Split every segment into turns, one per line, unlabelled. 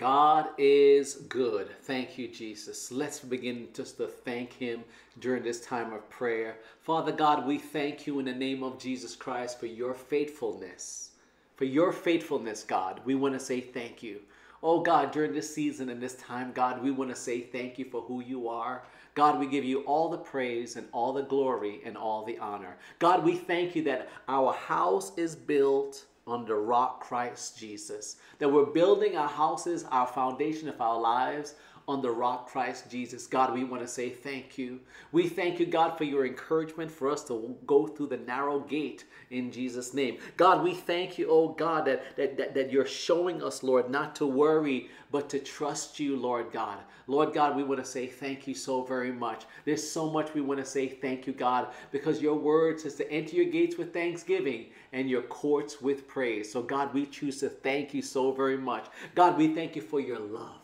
God is good. Thank you, Jesus. Let's begin just to thank Him during this time of prayer. Father God, we thank you in the name of Jesus Christ for your faithfulness. For your faithfulness, God, we want to say thank you. Oh God, during this season and this time, God, we want to say thank you for who you are. God, we give you all the praise and all the glory and all the honor. God, we thank you that our house is built on the rock Christ Jesus. That we're building our houses, our foundation of our lives on the rock Christ Jesus. God, we want to say thank you. We thank you, God, for your encouragement for us to go through the narrow gate in Jesus' name. God, we thank you, oh God, that, that, that, that you're showing us, Lord, not to worry, but to trust you, Lord God. Lord God, we want to say thank you so very much. There's so much we want to say thank you, God, because your word says to enter your gates with thanksgiving and your courts with praise. So, God, we choose to thank you so very much. God, we thank you for your love.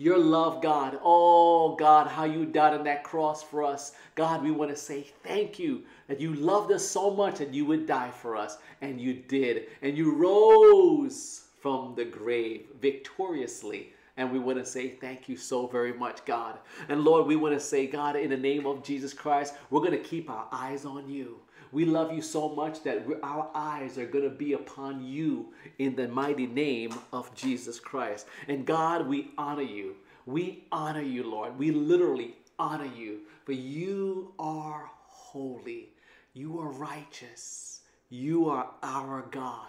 Your love, God. Oh, God, how you died on that cross for us. God, we want to say thank you that you loved us so much that you would die for us. And you did. And you rose from the grave victoriously. And we want to say thank you so very much, God. And Lord, we want to say, God, in the name of Jesus Christ, we're going to keep our eyes on you. We love you so much that our eyes are going to be upon you in the mighty name of Jesus Christ. And God, we honor you. We honor you, Lord. We literally honor you, for you are holy. You are righteous. You are our God.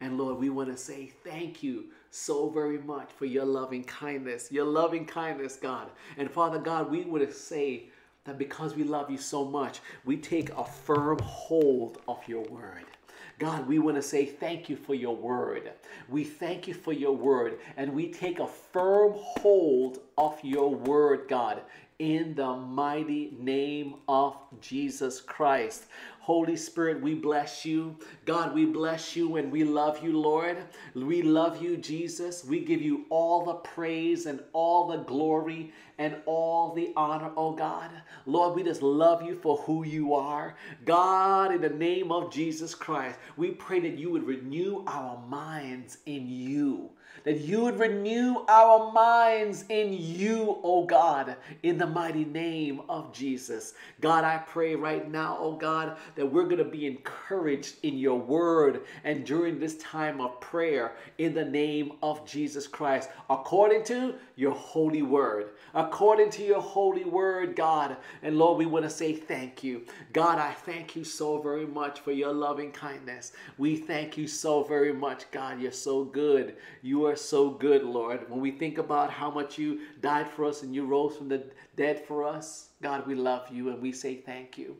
And Lord, we want to say thank you so very much for your loving kindness, your loving kindness, God. And Father God, we want to say that because we love you so much, we take a firm hold of your word. God, we want to say thank you for your word. We thank you for your word, and we take a firm hold of your word, God, in the mighty name of Jesus Christ. Holy Spirit, we bless you. God, we bless you and we love you, Lord. We love you, Jesus. We give you all the praise and all the glory and all the honor, oh God. Lord, we just love you for who you are. God, in the name of Jesus Christ, we pray that you would renew our minds in you that you would renew our minds in you, oh God, in the mighty name of Jesus. God, I pray right now, oh God, that we're going to be encouraged in your word and during this time of prayer in the name of Jesus Christ, according to your holy word. According to your holy word, God. And Lord, we want to say thank you. God, I thank you so very much for your loving kindness. We thank you so very much, God. You're so good. You are so good, Lord. When we think about how much you died for us and you rose from the dead for us, God, we love you and we say thank you.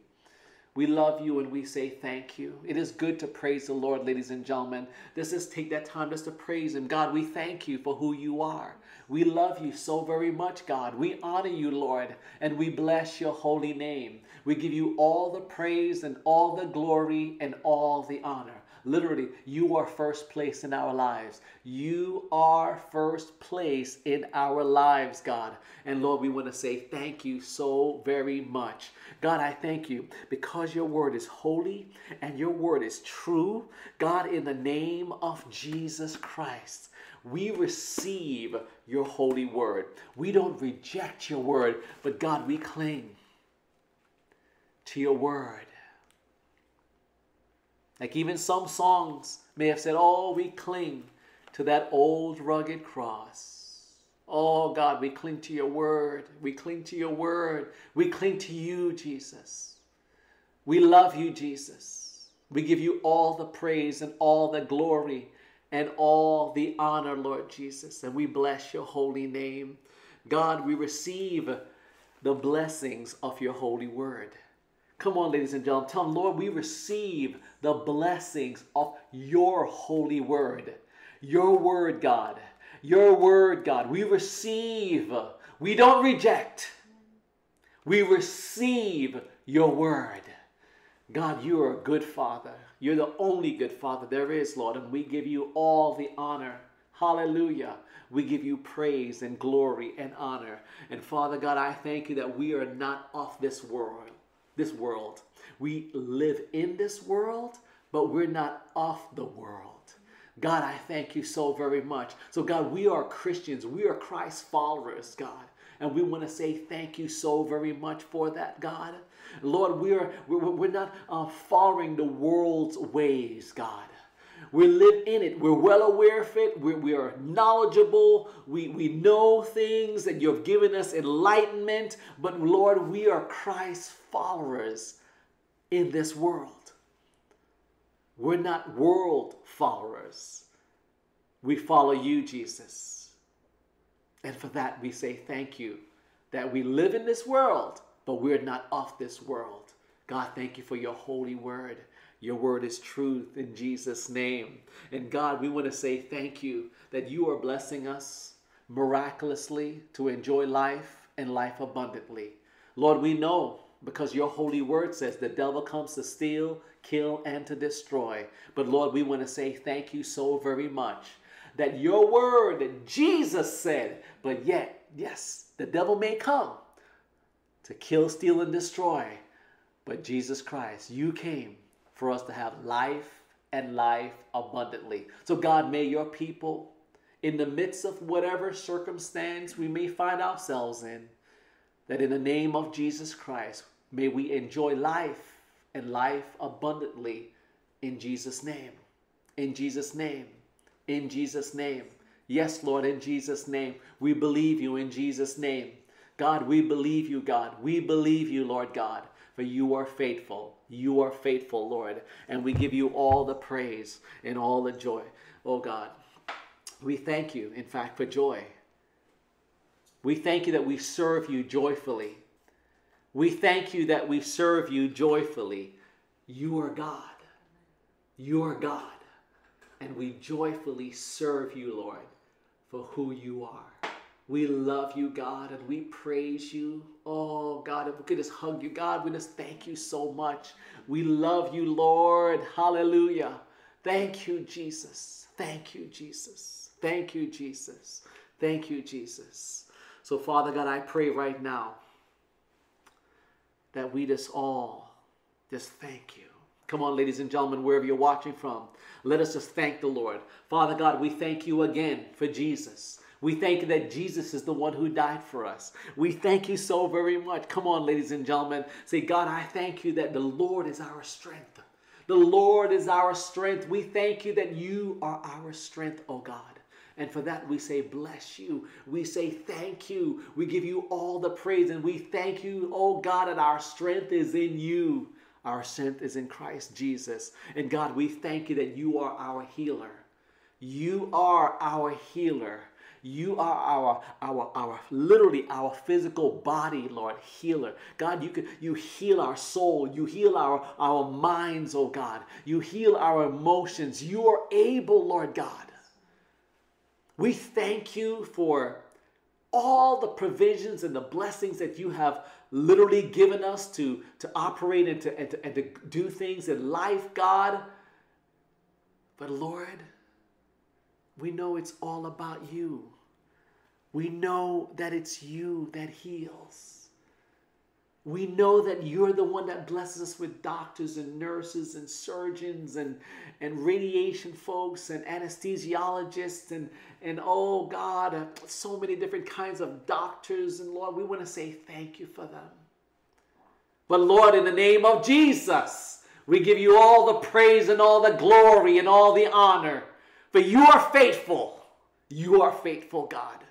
We love you and we say thank you. It is good to praise the Lord, ladies and gentlemen. Let's just take that time just to praise Him. God, we thank you for who you are. We love you so very much, God. We honor you, Lord, and we bless your holy name. We give you all the praise and all the glory and all the honor. Literally, you are first place in our lives. You are first place in our lives, God. And Lord, we want to say thank you so very much. God, I thank you because your word is holy and your word is true. God, in the name of Jesus Christ, we receive your holy word. We don't reject your word, but God, we cling to your word. Like even some songs may have said, Oh, we cling to that old rugged cross. Oh, God, we cling to your word. We cling to your word. We cling to you, Jesus. We love you, Jesus. We give you all the praise and all the glory and all the honor, Lord Jesus. And we bless your holy name. God, we receive the blessings of your holy word. Come on, ladies and gentlemen. Tell them, Lord, we receive the blessings of your holy word. Your word, God. Your word, God. We receive. We don't reject. We receive your word. God, you are a good father. You're the only good father there is, Lord, and we give you all the honor. Hallelujah. We give you praise and glory and honor. And Father God, I thank you that we are not off this world this world. We live in this world, but we're not off the world. God, I thank you so very much. So, God, we are Christians. We are Christ followers, God. And we want to say thank you so very much for that, God. Lord, we're, we're not uh, following the world's ways, God. We live in it. We're well aware of it. We're, we are knowledgeable. We, we know things and you've given us enlightenment. But Lord, we are Christ's followers in this world. We're not world followers. We follow you, Jesus. And for that, we say thank you that we live in this world, but we're not of this world. God, thank you for your holy word. Your word is truth in Jesus' name. And God, we want to say thank you that you are blessing us miraculously to enjoy life and life abundantly. Lord, we know because your holy word says the devil comes to steal, kill, and to destroy. But Lord, we want to say thank you so very much that your word that Jesus said, but yet, yes, the devil may come to kill, steal, and destroy. But Jesus Christ, you came for us to have life and life abundantly. So, God, may your people, in the midst of whatever circumstance we may find ourselves in, that in the name of Jesus Christ, may we enjoy life and life abundantly in Jesus' name. In Jesus' name. In Jesus' name. Yes, Lord, in Jesus' name. We believe you in Jesus' name. God, we believe you, God. We believe you, Lord God, for you are faithful. You are faithful, Lord. And we give you all the praise and all the joy. Oh God, we thank you, in fact, for joy. We thank you that we serve you joyfully. We thank you that we serve you joyfully. You are God. You are God. And we joyfully serve you, Lord, for who you are. We love you, God, and we praise you. Oh, God, if we could just hug you, God, we just thank you so much. We love you, Lord. Hallelujah. Thank you, Jesus. Thank you, Jesus. Thank you, Jesus. Thank you, Jesus. So, Father God, I pray right now that we just all just thank you. Come on, ladies and gentlemen, wherever you're watching from, let us just thank the Lord. Father God, we thank you again for Jesus. We thank you that Jesus is the one who died for us. We thank you so very much. Come on, ladies and gentlemen. Say, God, I thank you that the Lord is our strength. The Lord is our strength. We thank you that you are our strength, oh God. And for that, we say, bless you. We say, thank you. We give you all the praise. And we thank you, oh God, that our strength is in you. Our strength is in Christ Jesus. And God, we thank you that you are our healer. You are our healer. You are our, our, our, literally our physical body, Lord, healer. God, you can, you heal our soul. You heal our, our minds, oh God. You heal our emotions. You are able, Lord God. We thank you for all the provisions and the blessings that you have literally given us to, to operate and to, and to, and to do things in life, God. But Lord, we know it's all about you. We know that it's you that heals. We know that you're the one that blesses us with doctors and nurses and surgeons and, and radiation folks and anesthesiologists and, and oh God, uh, so many different kinds of doctors. And Lord, we want to say thank you for them. But Lord, in the name of Jesus, we give you all the praise and all the glory and all the honor. For you are faithful. You are faithful, God.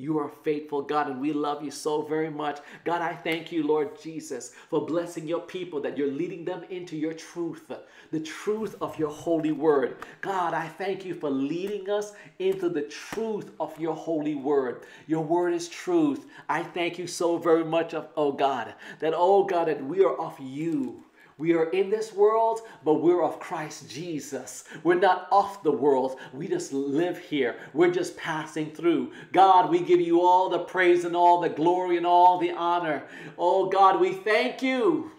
You are faithful, God, and we love you so very much. God, I thank you, Lord Jesus, for blessing your people, that you're leading them into your truth, the truth of your holy word. God, I thank you for leading us into the truth of your holy word. Your word is truth. I thank you so very much, of, oh God, that, oh God, that we are of you. We are in this world, but we're of Christ Jesus. We're not off the world. We just live here. We're just passing through. God, we give you all the praise and all the glory and all the honor. Oh, God, we thank you.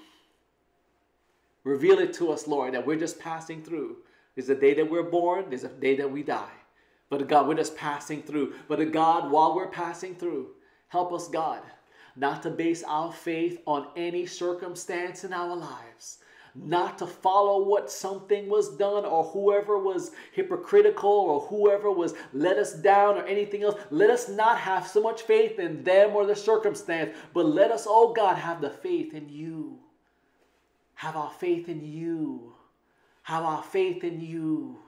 Reveal it to us, Lord, that we're just passing through. There's a day that we're born, there's a day that we die. But God, we're just passing through. But God, while we're passing through, help us, God not to base our faith on any circumstance in our lives, not to follow what something was done or whoever was hypocritical or whoever was let us down or anything else. Let us not have so much faith in them or the circumstance, but let us, oh God, have the faith in you. Have our faith in you. Have our faith in you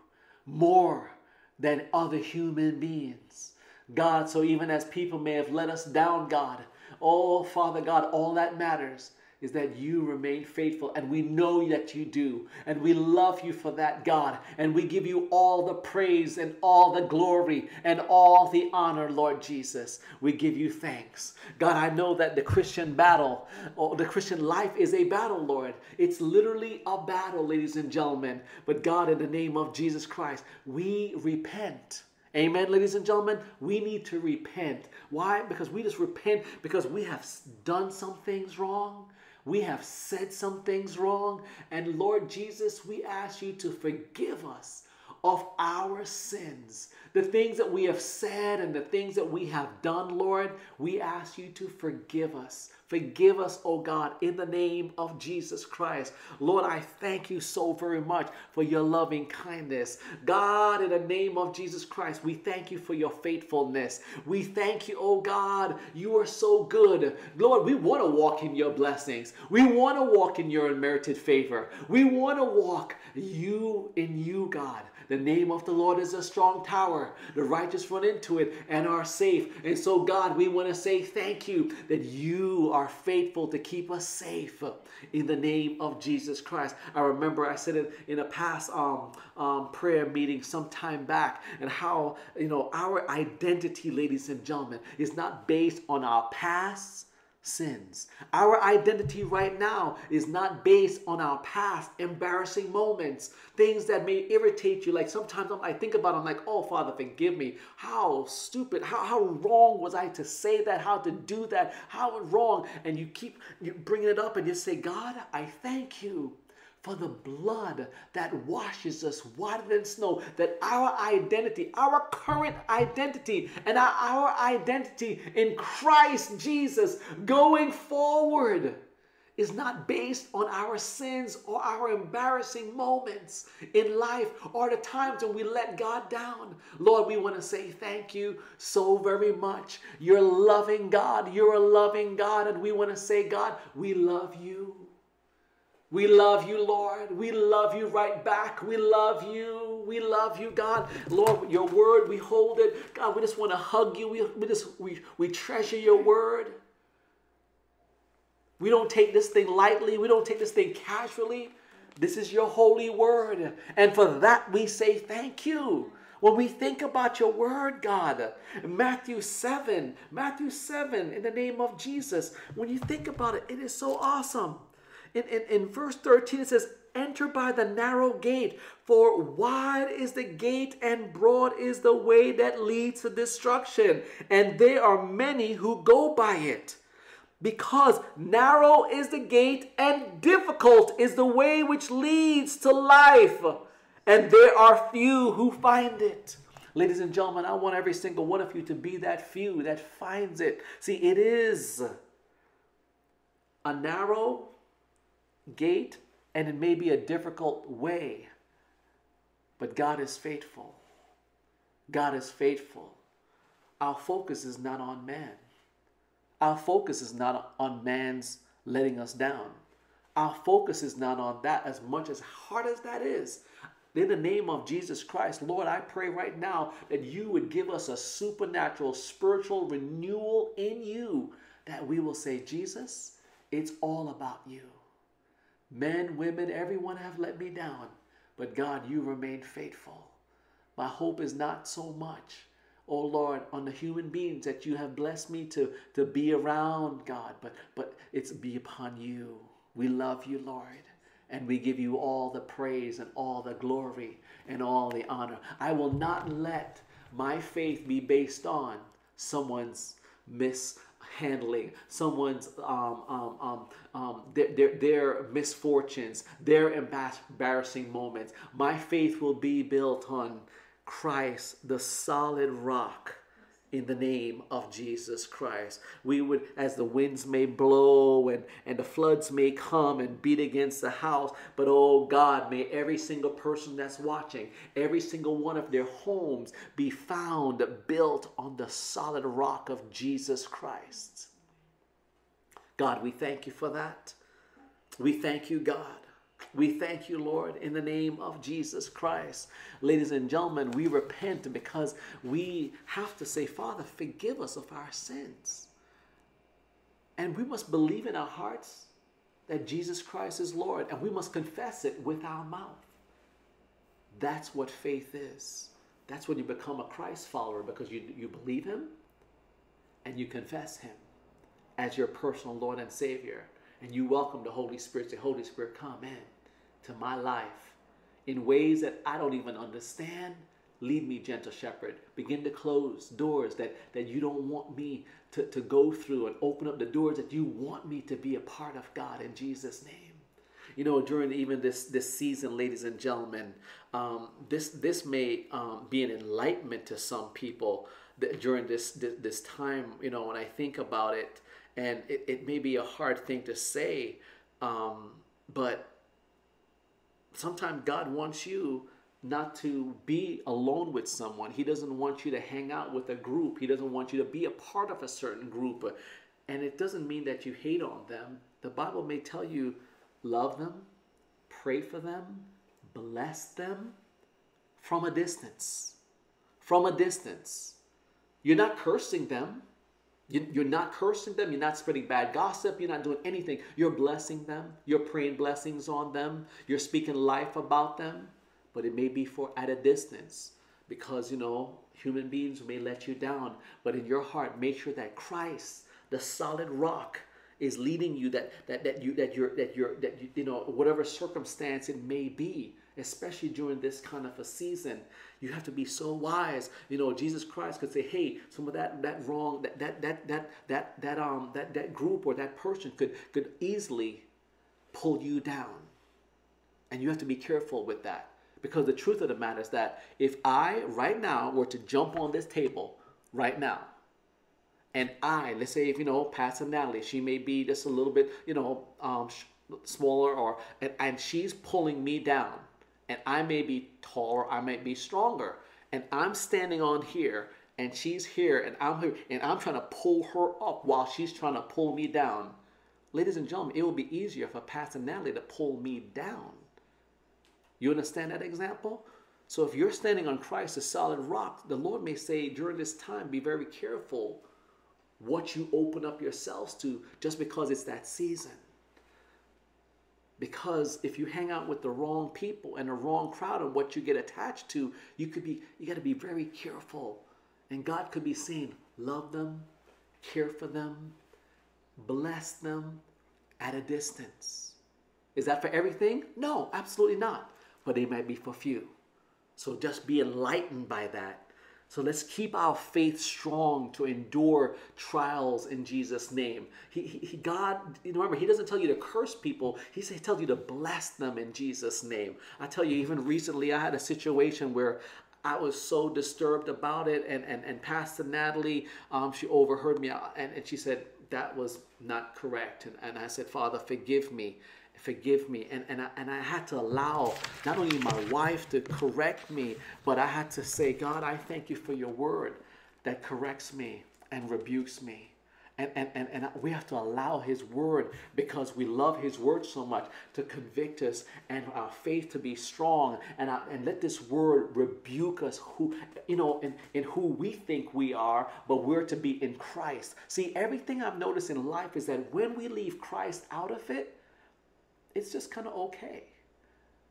more than other human beings. God, so even as people may have let us down, God, oh Father God, all that matters is that you remain faithful, and we know that you do. And we love you for that, God. And we give you all the praise and all the glory and all the honor, Lord Jesus. We give you thanks. God, I know that the Christian battle, or the Christian life is a battle, Lord. It's literally a battle, ladies and gentlemen. But God, in the name of Jesus Christ, we repent. Amen, ladies and gentlemen. We need to repent. Why? Because we just repent because we have done some things wrong. We have said some things wrong. And Lord Jesus, we ask you to forgive us of our sins. The things that we have said and the things that we have done, Lord, we ask you to forgive us. Forgive us, oh God, in the name of Jesus Christ. Lord, I thank you so very much for your loving kindness. God, in the name of Jesus Christ, we thank you for your faithfulness. We thank you, oh God, you are so good. Lord, we want to walk in your blessings. We want to walk in your unmerited favor. We want to walk you in you, God. The name of the Lord is a strong tower. The righteous run into it and are safe. And so, God, we want to say thank you that you are faithful to keep us safe in the name of Jesus Christ. I remember I said it in a past um, um, prayer meeting some time back, and how, you know, our identity, ladies and gentlemen, is not based on our past sins. Our identity right now is not based on our past embarrassing moments, things that may irritate you. Like sometimes I think about, I'm like, oh, Father, forgive me. How stupid, how, how wrong was I to say that, how to do that, how wrong. And you keep bringing it up and you say, God, I thank you for the blood that washes us whiter than snow, that our identity, our current identity, and our, our identity in Christ Jesus going forward is not based on our sins or our embarrassing moments in life or the times when we let God down. Lord, we want to say thank you so very much. You're loving God. You're a loving God. And we want to say, God, we love you. We love you, Lord. We love you right back. We love you. We love you, God. Lord, your word, we hold it. God, we just want to hug you. We, we just we, we treasure your word. We don't take this thing lightly. We don't take this thing casually. This is your holy word. And for that we say thank you. When we think about your word, God, Matthew 7, Matthew 7, in the name of Jesus, when you think about it, it is so awesome. In, in, in verse 13, it says, Enter by the narrow gate, for wide is the gate and broad is the way that leads to destruction, and there are many who go by it. Because narrow is the gate and difficult is the way which leads to life, and there are few who find it. Ladies and gentlemen, I want every single one of you to be that few that finds it. See, it is a narrow gate and it may be a difficult way, but God is faithful. God is faithful. Our focus is not on man. Our focus is not on man's letting us down. Our focus is not on that as much as hard as that is. In the name of Jesus Christ, Lord, I pray right now that you would give us a supernatural spiritual renewal in you that we will say, Jesus, it's all about you. Men, women, everyone have let me down, but God, you remain faithful. My hope is not so much, oh Lord, on the human beings that you have blessed me to, to be around, God, but, but it's be upon you. We love you, Lord, and we give you all the praise and all the glory and all the honor. I will not let my faith be based on someone's mis handling someone's um, um, um, um, their, their, their misfortunes, their embarrassing moments. My faith will be built on Christ, the solid rock. In the name of Jesus Christ. We would, as the winds may blow and, and the floods may come and beat against the house, but oh God, may every single person that's watching, every single one of their homes be found built on the solid rock of Jesus Christ. God, we thank you for that. We thank you, God. We thank you, Lord, in the name of Jesus Christ. Ladies and gentlemen, we repent because we have to say, Father, forgive us of our sins. And we must believe in our hearts that Jesus Christ is Lord, and we must confess it with our mouth. That's what faith is. That's when you become a Christ follower because you, you believe Him and you confess Him as your personal Lord and Savior. And you welcome the Holy Spirit. Say, Holy Spirit, come in to my life in ways that I don't even understand. Lead me, gentle shepherd. Begin to close doors that, that you don't want me to, to go through and open up the doors that you want me to be a part of, God, in Jesus' name. You know, during even this this season, ladies and gentlemen, um, this this may um, be an enlightenment to some people during this, this this time. You know, when I think about it, and it, it may be a hard thing to say, um, but sometimes God wants you not to be alone with someone. He doesn't want you to hang out with a group. He doesn't want you to be a part of a certain group. And it doesn't mean that you hate on them. The Bible may tell you love them, pray for them, bless them from a distance. From a distance. You're not cursing them. You're not cursing them. You're not spreading bad gossip. You're not doing anything. You're blessing them. You're praying blessings on them. You're speaking life about them. But it may be for at a distance because, you know, human beings may let you down. But in your heart, make sure that Christ, the solid rock, is leading you that that that you that you're that you're that you, you know whatever circumstance it may be especially during this kind of a season. You have to be so wise. You know jesus christ could say hey some of that that wrong that that that that that that um that that group or that person could could easily pull you down. And you have to be careful with that. Because the truth of the matter is that if i right now were to jump on this table right now and I, let's say if you know Pastor Natalie, she may be just a little bit, you know, um, smaller, or and, and she's pulling me down, and I may be taller, I may be stronger, and I'm standing on here, and she's here, and I'm here, and I'm trying to pull her up while she's trying to pull me down. Ladies and gentlemen, it will be easier for Pastor Natalie to pull me down. You understand that example? So if you're standing on Christ, a solid rock, the Lord may say during this time, be very careful what you open up yourselves to just because it's that season. Because if you hang out with the wrong people and the wrong crowd and what you get attached to, you could be you got to be very careful. And God could be saying, love them, care for them, bless them at a distance. Is that for everything? No, absolutely not. But it might be for few. So just be enlightened by that so let's keep our faith strong to endure trials in Jesus' name. He, he, God, remember, He doesn't tell you to curse people. He tells you to bless them in Jesus' name. I tell you, even recently, I had a situation where I was so disturbed about it, and and, and Pastor Natalie, um, she overheard me, and, and she said that was not correct, and, and I said, Father, forgive me forgive me. And, and, I, and I had to allow not only my wife to correct me, but I had to say, God, I thank you for your word that corrects me and rebukes me. And, and, and, and we have to allow his word because we love his word so much to convict us and our faith to be strong and, our, and let this word rebuke us who you know in, in who we think we are but we're to be in christ see everything i've noticed in life is that when we leave christ out of it it's just kind of okay.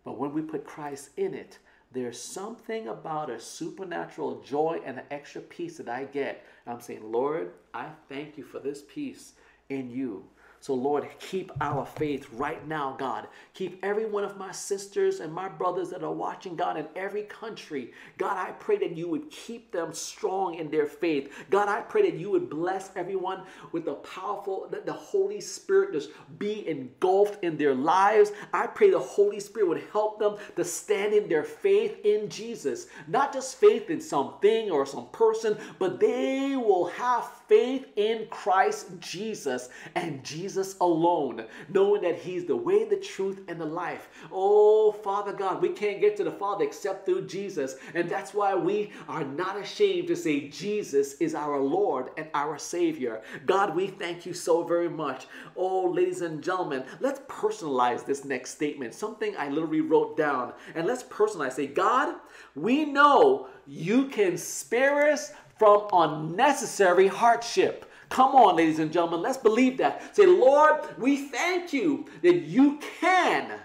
But when we put Christ in it, there's something about a supernatural joy and an extra peace that I get. I'm saying, Lord, I thank you for this peace in you. So, Lord, keep our faith right now, God. Keep every one of my sisters and my brothers that are watching, God, in every country. God, I pray that you would keep them strong in their faith. God, I pray that you would bless everyone with the powerful, that the Holy Spirit just be engulfed in their lives. I pray the Holy Spirit would help them to stand in their faith in Jesus. Not just faith in something or some person, but they will have faith in Christ Jesus and Jesus alone, knowing that He's the way, the truth, and the life. Oh, Father God, we can't get to the Father except through Jesus. And that's why we are not ashamed to say Jesus is our Lord and our Savior. God, we thank you so very much. Oh, ladies and gentlemen, let's personalize this next statement, something I literally wrote down. And let's personalize. Say, God, we know you can spare us from unnecessary hardship. Come on, ladies and gentlemen, let's believe that. Say, Lord, we thank you that you can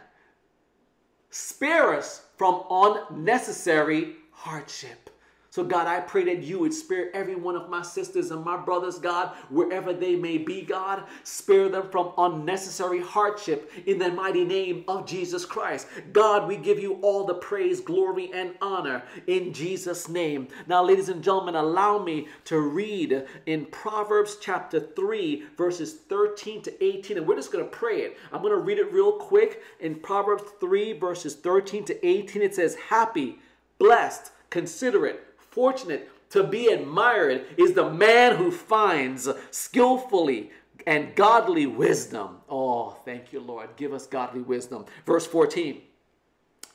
spare us from unnecessary hardship. So, God, I pray that you would spare every one of my sisters and my brothers, God, wherever they may be, God. Spare them from unnecessary hardship in the mighty name of Jesus Christ. God, we give you all the praise, glory, and honor in Jesus' name. Now, ladies and gentlemen, allow me to read in Proverbs chapter 3, verses 13 to 18, and we're just going to pray it. I'm going to read it real quick. In Proverbs 3, verses 13 to 18, it says, Happy, blessed, considerate, fortunate to be admired is the man who finds skillfully and godly wisdom. Oh, thank you, Lord. Give us godly wisdom. Verse 14.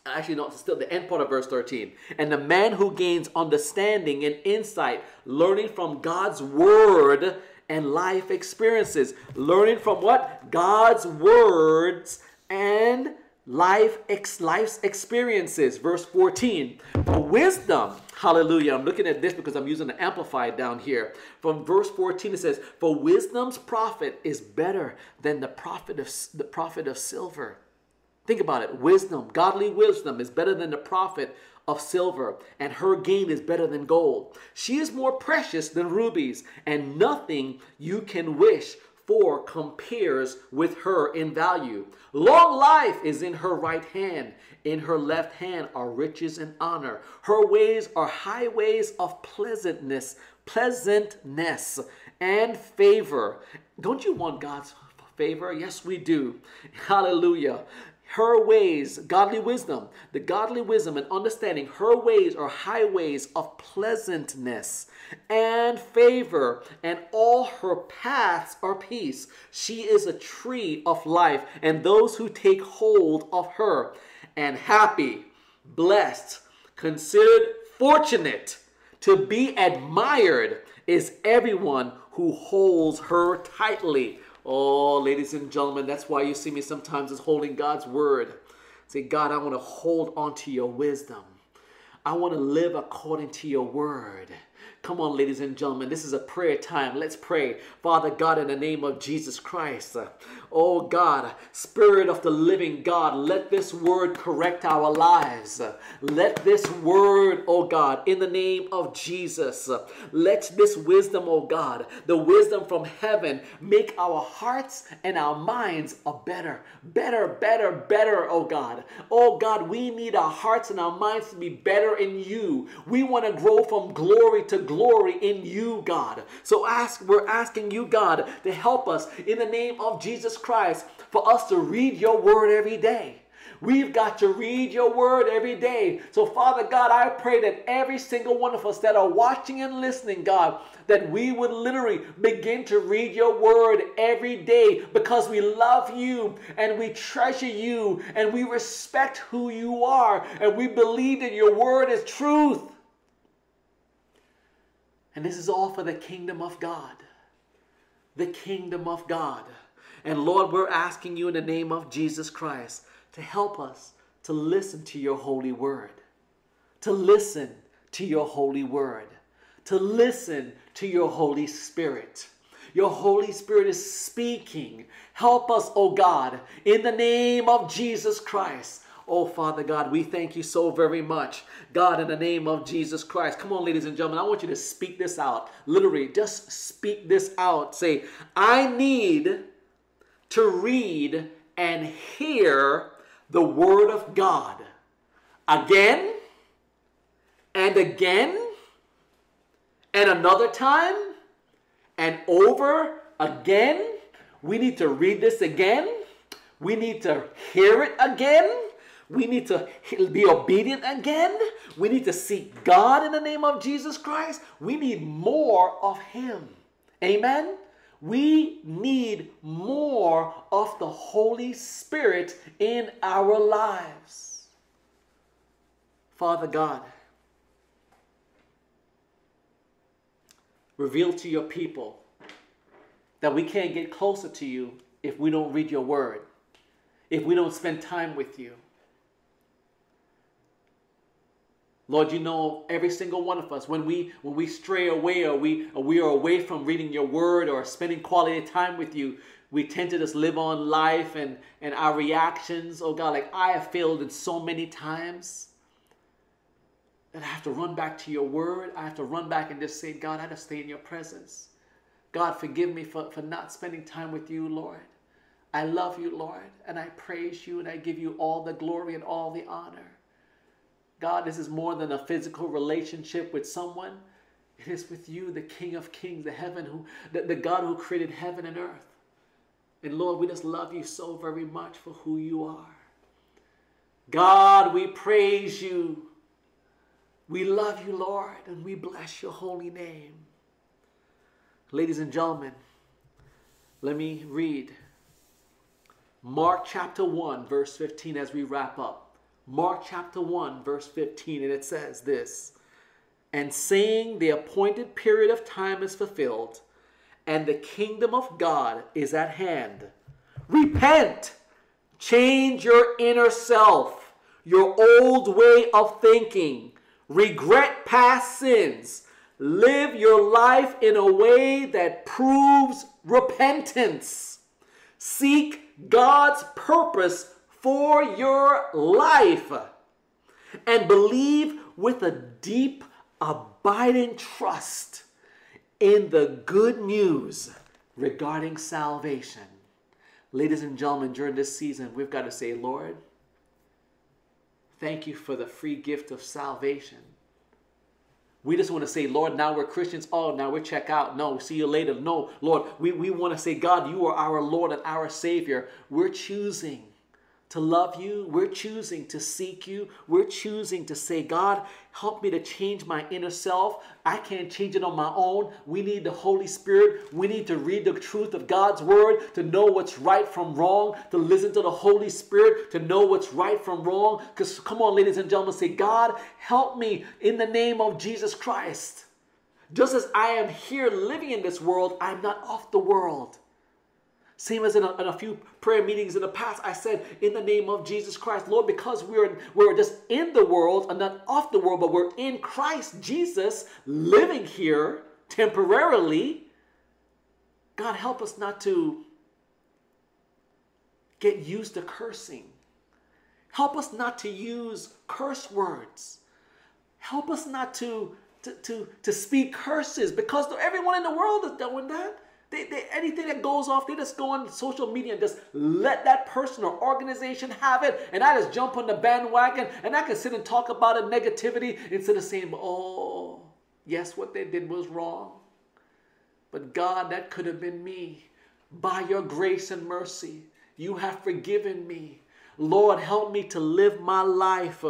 Actually, no, still the end part of verse 13. And the man who gains understanding and insight, learning from God's word and life experiences. Learning from what? God's words and life ex, life's experiences. Verse 14. For wisdom, hallelujah. I'm looking at this because I'm using the amplified down here. From verse 14 it says, For wisdom's profit is better than the profit of the profit of silver. Think about it. Wisdom, godly wisdom is better than the profit of silver, and her gain is better than gold. She is more precious than rubies, and nothing you can wish 4 compares with her in value. Long life is in her right hand. In her left hand are riches and honor. Her ways are highways of pleasantness, pleasantness and favor. Don't you want God's favor? Yes, we do. Hallelujah her ways, godly wisdom, the godly wisdom and understanding, her ways are highways of pleasantness and favor, and all her paths are peace. She is a tree of life, and those who take hold of her, and happy, blessed, considered fortunate to be admired is everyone who holds her tightly. Oh, ladies and gentlemen, that's why you see me sometimes as holding God's word. Say, God, I want to hold on to your wisdom. I want to live according to your word. Come on, ladies and gentlemen, this is a prayer time. Let's pray. Father God, in the name of Jesus Christ, oh God, Spirit of the living God, let this word correct our lives. Let this word, oh God, in the name of Jesus, let this wisdom, oh God, the wisdom from heaven, make our hearts and our minds a better, better, better, better, oh God. Oh God, we need our hearts and our minds to be better in you. We want to grow from glory to glory in you, God. So ask, we're asking you, God, to help us in the name of Jesus Christ for us to read your word every day. We've got to read your word every day. So, Father God, I pray that every single one of us that are watching and listening, God, that we would literally begin to read your word every day because we love you and we treasure you and we respect who you are and we believe that your word is truth. And this is all for the kingdom of God. The kingdom of God. And Lord, we're asking you in the name of Jesus Christ to help us to listen to your holy word. To listen to your holy word. To listen to your Holy Spirit. Your Holy Spirit is speaking. Help us, O oh God, in the name of Jesus Christ. Oh, Father God, we thank you so very much. God, in the name of Jesus Christ. Come on, ladies and gentlemen, I want you to speak this out. Literally, just speak this out. Say, I need to read and hear the Word of God again and again and another time and over again. We need to read this again. We need to hear it again. We need to be obedient again. We need to seek God in the name of Jesus Christ. We need more of Him. Amen. We need more of the Holy Spirit in our lives. Father God, reveal to your people that we can't get closer to you if we don't read your word, if we don't spend time with you. Lord, you know every single one of us when we when we stray away or we or we are away from reading your word or spending quality time with you, we tend to just live on life and and our reactions. Oh God, like I have failed in so many times that I have to run back to your word. I have to run back and just say, God, I just stay in your presence. God, forgive me for, for not spending time with you, Lord. I love you, Lord, and I praise you and I give you all the glory and all the honor. God, this is more than a physical relationship with someone. It is with you, the King of Kings, the heaven who the, the God who created heaven and earth. And Lord, we just love you so very much for who you are. God, we praise you. We love you, Lord, and we bless your holy name. Ladies and gentlemen, let me read Mark chapter 1, verse 15 as we wrap up. Mark chapter 1, verse 15, and it says this And saying the appointed period of time is fulfilled, and the kingdom of God is at hand. Repent, change your inner self, your old way of thinking, regret past sins, live your life in a way that proves repentance. Seek God's purpose for your life and believe with a deep, abiding trust in the good news regarding salvation. Ladies and gentlemen, during this season, we've got to say, Lord, thank you for the free gift of salvation. We just want to say, Lord, now we're Christians. Oh, now we're check out. No, see you later. No, Lord, we, we want to say, God, you are our Lord and our Savior. We're choosing to love you. We're choosing to seek you. We're choosing to say, God, help me to change my inner self. I can't change it on my own. We need the Holy Spirit. We need to read the truth of God's word to know what's right from wrong, to listen to the Holy Spirit to know what's right from wrong. Because, come on, ladies and gentlemen, say, God, help me in the name of Jesus Christ. Just as I am here living in this world, I'm not off the world. Same as in a, in a, few prayer meetings in the past, I said, in the name of Jesus Christ, Lord, because we're, we're just in the world and not of the world, but we're in Christ Jesus, living here temporarily. God, help us not to get used to cursing. Help us not to use curse words. Help us not to, to, to, to speak curses because everyone in the world is doing that. They, they, anything that goes off, they just go on social media and just let that person or organization have it. And I just jump on the bandwagon and I can sit and talk about it negativity instead of saying, oh, yes, what they did was wrong. But God, that could have been me. By your grace and mercy, you have forgiven me. Lord, help me to live my life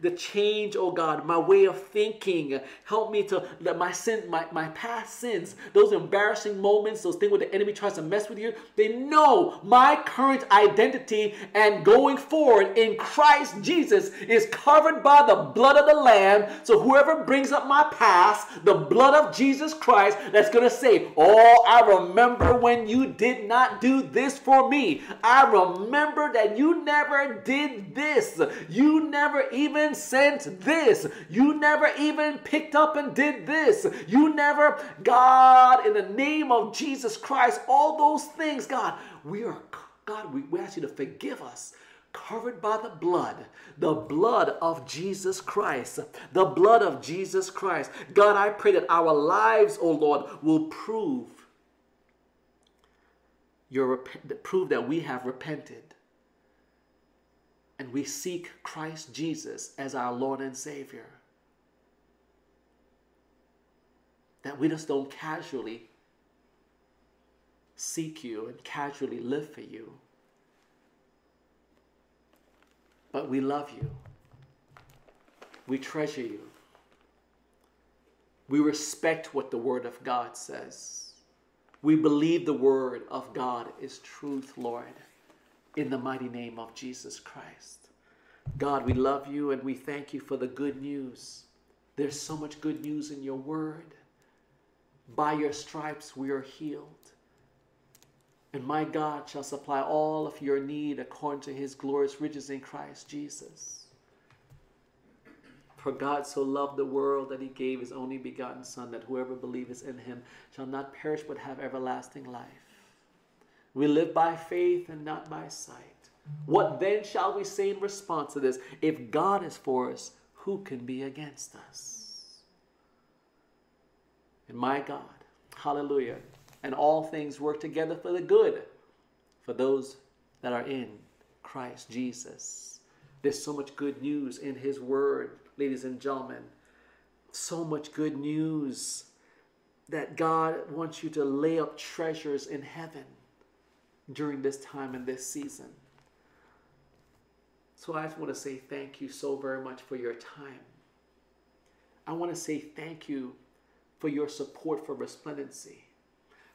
the change, oh God, my way of thinking. Help me to let my sin, my, my past sins, those embarrassing moments, those things where the enemy tries to mess with you, they know my current identity and going forward in Christ Jesus is covered by the blood of the Lamb. So whoever brings up my past, the blood of Jesus Christ, that's going to say, Oh, I remember when you did not do this for me. I remember that you never did this. You never even even sent this. You never even picked up and did this. You never, God, in the name of Jesus Christ, all those things, God, we are, God, we, we ask you to forgive us covered by the blood, the blood of Jesus Christ, the blood of Jesus Christ. God, I pray that our lives, oh Lord, will prove your prove that we have repented and we seek Christ Jesus as our Lord and Savior. That we just don't casually seek you and casually live for you. But we love you. We treasure you. We respect what the Word of God says. We believe the Word of God is truth, Lord, in the mighty name of Jesus Christ. God, we love you and we thank you for the good news. There's so much good news in your Word. By your stripes we are healed. And my God shall supply all of your need according to his glorious riches in Christ Jesus. For God so loved the world that he gave his only begotten Son, that whoever believes in him shall not perish but have everlasting life. We live by faith and not by sight. What then shall we say in response to this? If God is for us, who can be against us? And my God, hallelujah, and all things work together for the good for those that are in Christ Jesus. There's so much good news in His Word ladies and gentlemen. So much good news that God wants you to lay up treasures in heaven during this time and this season. So I just want to say thank you so very much for your time. I want to say thank you for your support for Resplendency.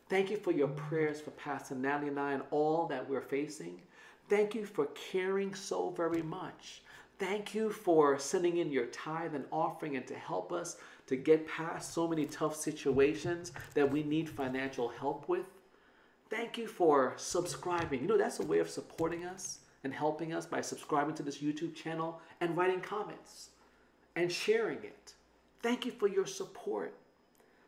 Thank you for your prayers for Pastor Natalie and I and all that we're facing. Thank you for caring so very much. Thank you for sending in your tithe and offering and to help us to get past so many tough situations that we need financial help with. Thank you for subscribing. You know, that's a way of supporting us and helping us by subscribing to this YouTube channel and writing comments and sharing it. Thank you for your support.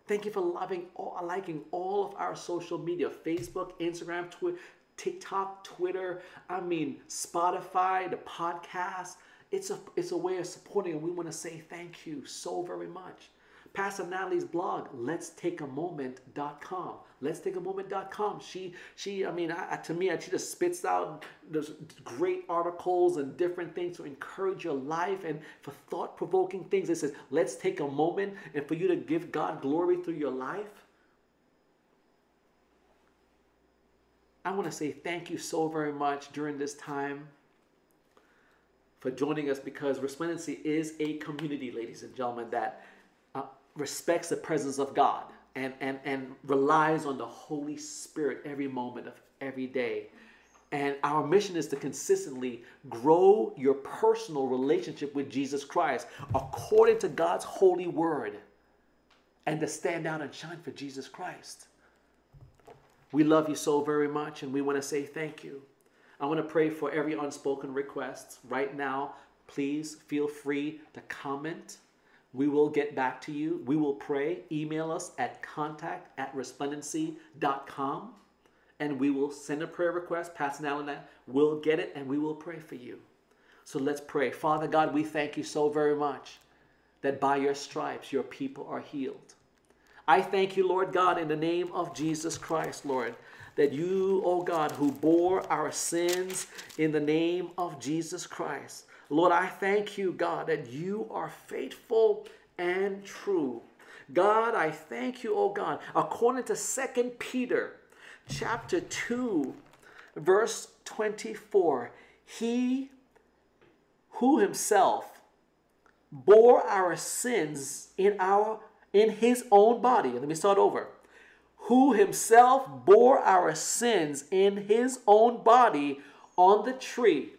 Thank you for loving, all, liking all of our social media Facebook, Instagram, Twitter, TikTok, Twitter, I mean, Spotify, the podcast. It's a, it's a way of supporting, and we want to say thank you so very much. Pastor Natalie's blog, let's take a moment.com. Let's take a moment.com. She, she, I mean, I, to me, she just spits out those great articles and different things to encourage your life and for thought provoking things. It says, let's take a moment and for you to give God glory through your life. I want to say thank you so very much during this time for joining us because Resplendency is a community, ladies and gentlemen, that respects the presence of God and, and, and relies on the Holy Spirit every moment of every day. And our mission is to consistently grow your personal relationship with Jesus Christ according to God's holy word and to stand out and shine for Jesus Christ. We love you so very much and we want to say thank you. I want to pray for every unspoken request right now. Please feel free to comment. We will get back to you. We will pray. Email us at contact at resplendency.com and we will send a prayer request. Pastor Allen will get it and we will pray for you. So let's pray. Father God, we thank you so very much that by your stripes your people are healed. I thank you, Lord God, in the name of Jesus Christ, Lord, that you, O oh God, who bore our sins in the name of Jesus Christ. Lord, I thank you, God, that you are faithful and true. God, I thank you, oh God, according to Second Peter chapter 2, verse 24, he who himself bore our sins in our in his own body. Let me start over who himself bore our sins in his own body on the tree,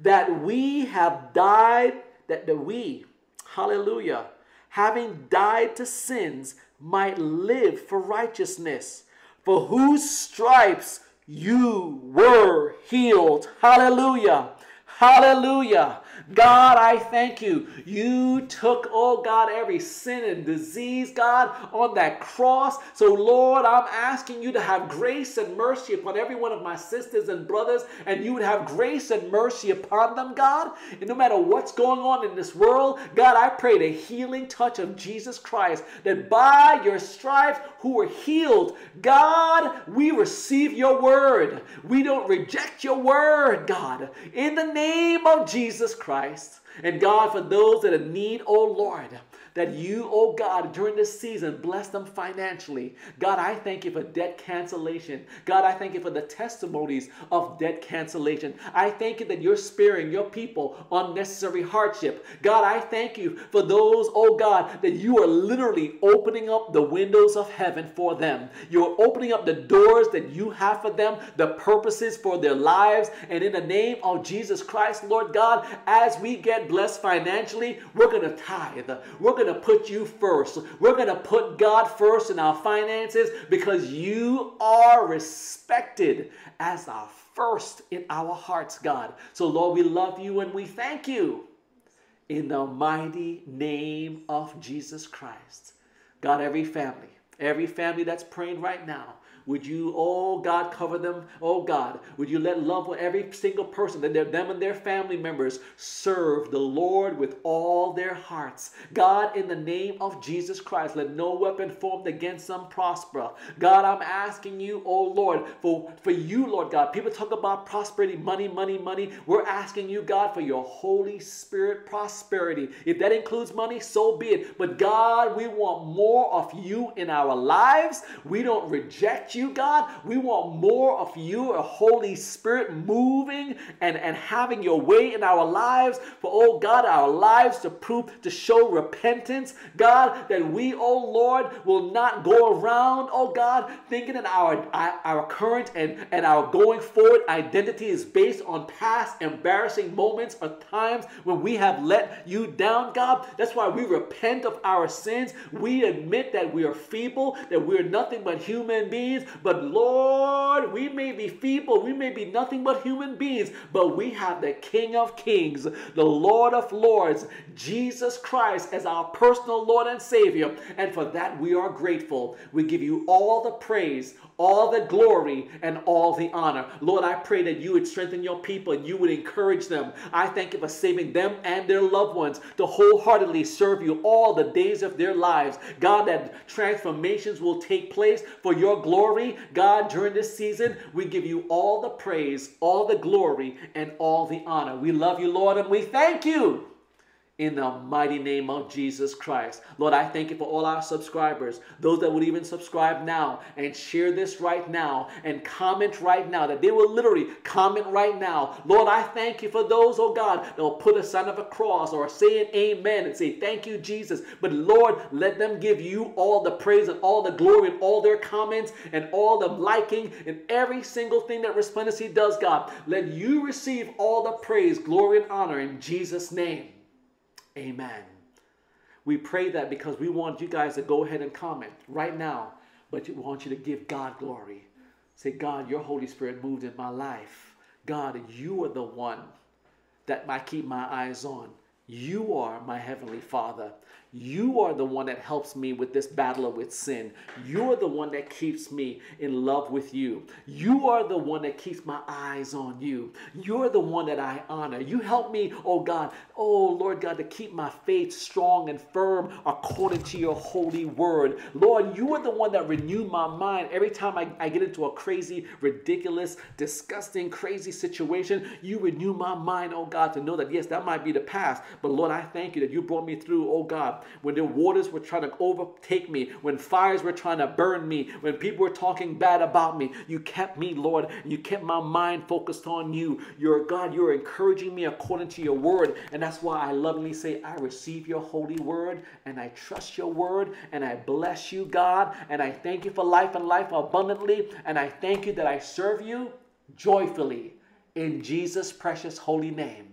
that we have died, that the we, hallelujah, having died to sins, might live for righteousness, for whose stripes you were healed. Hallelujah. Hallelujah. God, I thank you. You took, oh God, every sin and disease, God, on that cross. So, Lord, I'm asking you to have grace and mercy upon every one of my sisters and brothers, and you would have grace and mercy upon them, God. And no matter what's going on in this world, God, I pray the healing touch of Jesus Christ that by your stripes who were healed, God, we receive your word. We don't reject your word, God. In the name of Jesus Christ. And God, for those that are in need, oh Lord, that you, oh God, during this season, bless them financially. God, I thank you for debt cancellation. God, I thank you for the testimonies of debt cancellation. I thank you that you're sparing your people unnecessary hardship. God, I thank you for those, oh God, that you are literally opening up the windows of heaven for them. You're opening up the doors that you have for them, the purposes for their lives. And in the name of Jesus Christ, Lord God, as we get blessed financially, we're going to tithe. We're going going to put you first. We're going to put God first in our finances because you are respected as our first in our hearts, God. So, Lord, we love you and we thank you in the mighty name of Jesus Christ. God, every family, every family that's praying right now, would you, oh God, cover them? Oh God, would you let love with every single person, that them and their family members serve the Lord with all their hearts? God, in the name of Jesus Christ, let no weapon formed against them prosper. God, I'm asking you, oh Lord, for, for you, Lord God. People talk about prosperity, money, money, money. We're asking you, God, for your Holy Spirit prosperity. If that includes money, so be it. But God, we want more of you in our lives. We don't reject you, God. We want more of you, a Holy Spirit moving and, and having your way in our lives. For, oh God, our lives to prove, to show repentance. God, that we, oh Lord, will not go around, oh God, thinking that our, our current and, and our going forward identity is based on past embarrassing moments or times when we have let you down, God. That's why we repent of our sins. We admit that we are feeble, that we're nothing but human beings but Lord, we may be feeble, we may be nothing but human beings, but we have the King of Kings, the Lord of Lords, Jesus Christ as our personal Lord and Savior. And for that, we are grateful. We give you all the praise, all the glory, and all the honor. Lord, I pray that you would strengthen your people and you would encourage them. I thank you for saving them and their loved ones to wholeheartedly serve you all the days of their lives. God, that transformations will take place for your glory. God, during this season, we give you all the praise, all the glory, and all the honor. We love you, Lord, and we thank you in the mighty name of Jesus Christ. Lord, I thank you for all our subscribers, those that would even subscribe now and share this right now and comment right now, that they will literally comment right now. Lord, I thank you for those, oh God, that will put a sign of a cross or say an amen and say, Thank you, Jesus. But Lord, let them give you all the praise and all the glory and all their comments and all the liking and every single thing that Resplendency does, God. Let you receive all the praise, glory, and honor in Jesus' name. Amen. We pray that because we want you guys to go ahead and comment right now, but we want you to give God glory. Say, God, your Holy Spirit moved in my life. God, you are the one that I keep my eyes on. You are my Heavenly Father. You are the one that helps me with this battle with sin. You're the one that keeps me in love with you. You are the one that keeps my eyes on you. You're the one that I honor. You help me, oh God, oh Lord God, to keep my faith strong and firm according to your holy word. Lord, you are the one that renew my mind every time I, I get into a crazy, ridiculous, disgusting, crazy situation. You renew my mind, oh God, to know that yes, that might be the past, but Lord, I thank you that you brought me through, oh God when the waters were trying to overtake me, when fires were trying to burn me, when people were talking bad about me, you kept me, Lord. You kept my mind focused on you. You're God, you're encouraging me according to your word. And that's why I lovingly say, I receive your holy word and I trust your word and I bless you, God. And I thank you for life and life abundantly. And I thank you that I serve you joyfully in Jesus' precious holy name.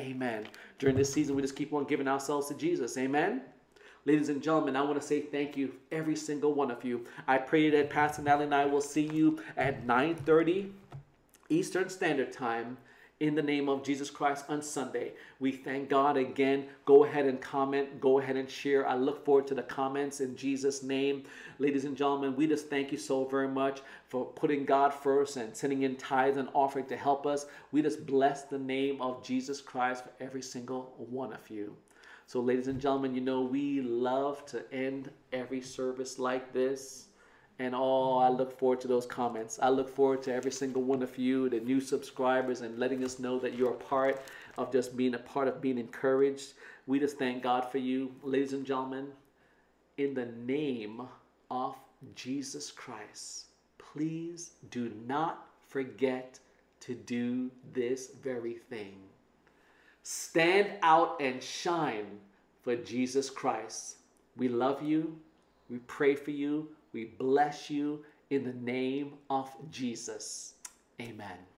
Amen. During this season, we just keep on giving ourselves to Jesus. Amen. Ladies and gentlemen, I want to say thank you, every single one of you. I pray that Pastor Natalie and I will see you at 9:30 Eastern Standard Time in the name of Jesus Christ on Sunday. We thank God again. Go ahead and comment. Go ahead and share. I look forward to the comments in Jesus' name. Ladies and gentlemen, we just thank you so very much for putting God first and sending in tithes and offering to help us. We just bless the name of Jesus Christ for every single one of you. So, ladies and gentlemen, you know, we love to end every service like this. And oh, I look forward to those comments. I look forward to every single one of you, the new subscribers, and letting us know that you're a part of just being a part of being encouraged. We just thank God for you, ladies and gentlemen. In the name of Jesus Christ, please do not forget to do this very thing. Stand out and shine for Jesus Christ. We love you. We pray for you. We bless you in the name of Jesus. Amen.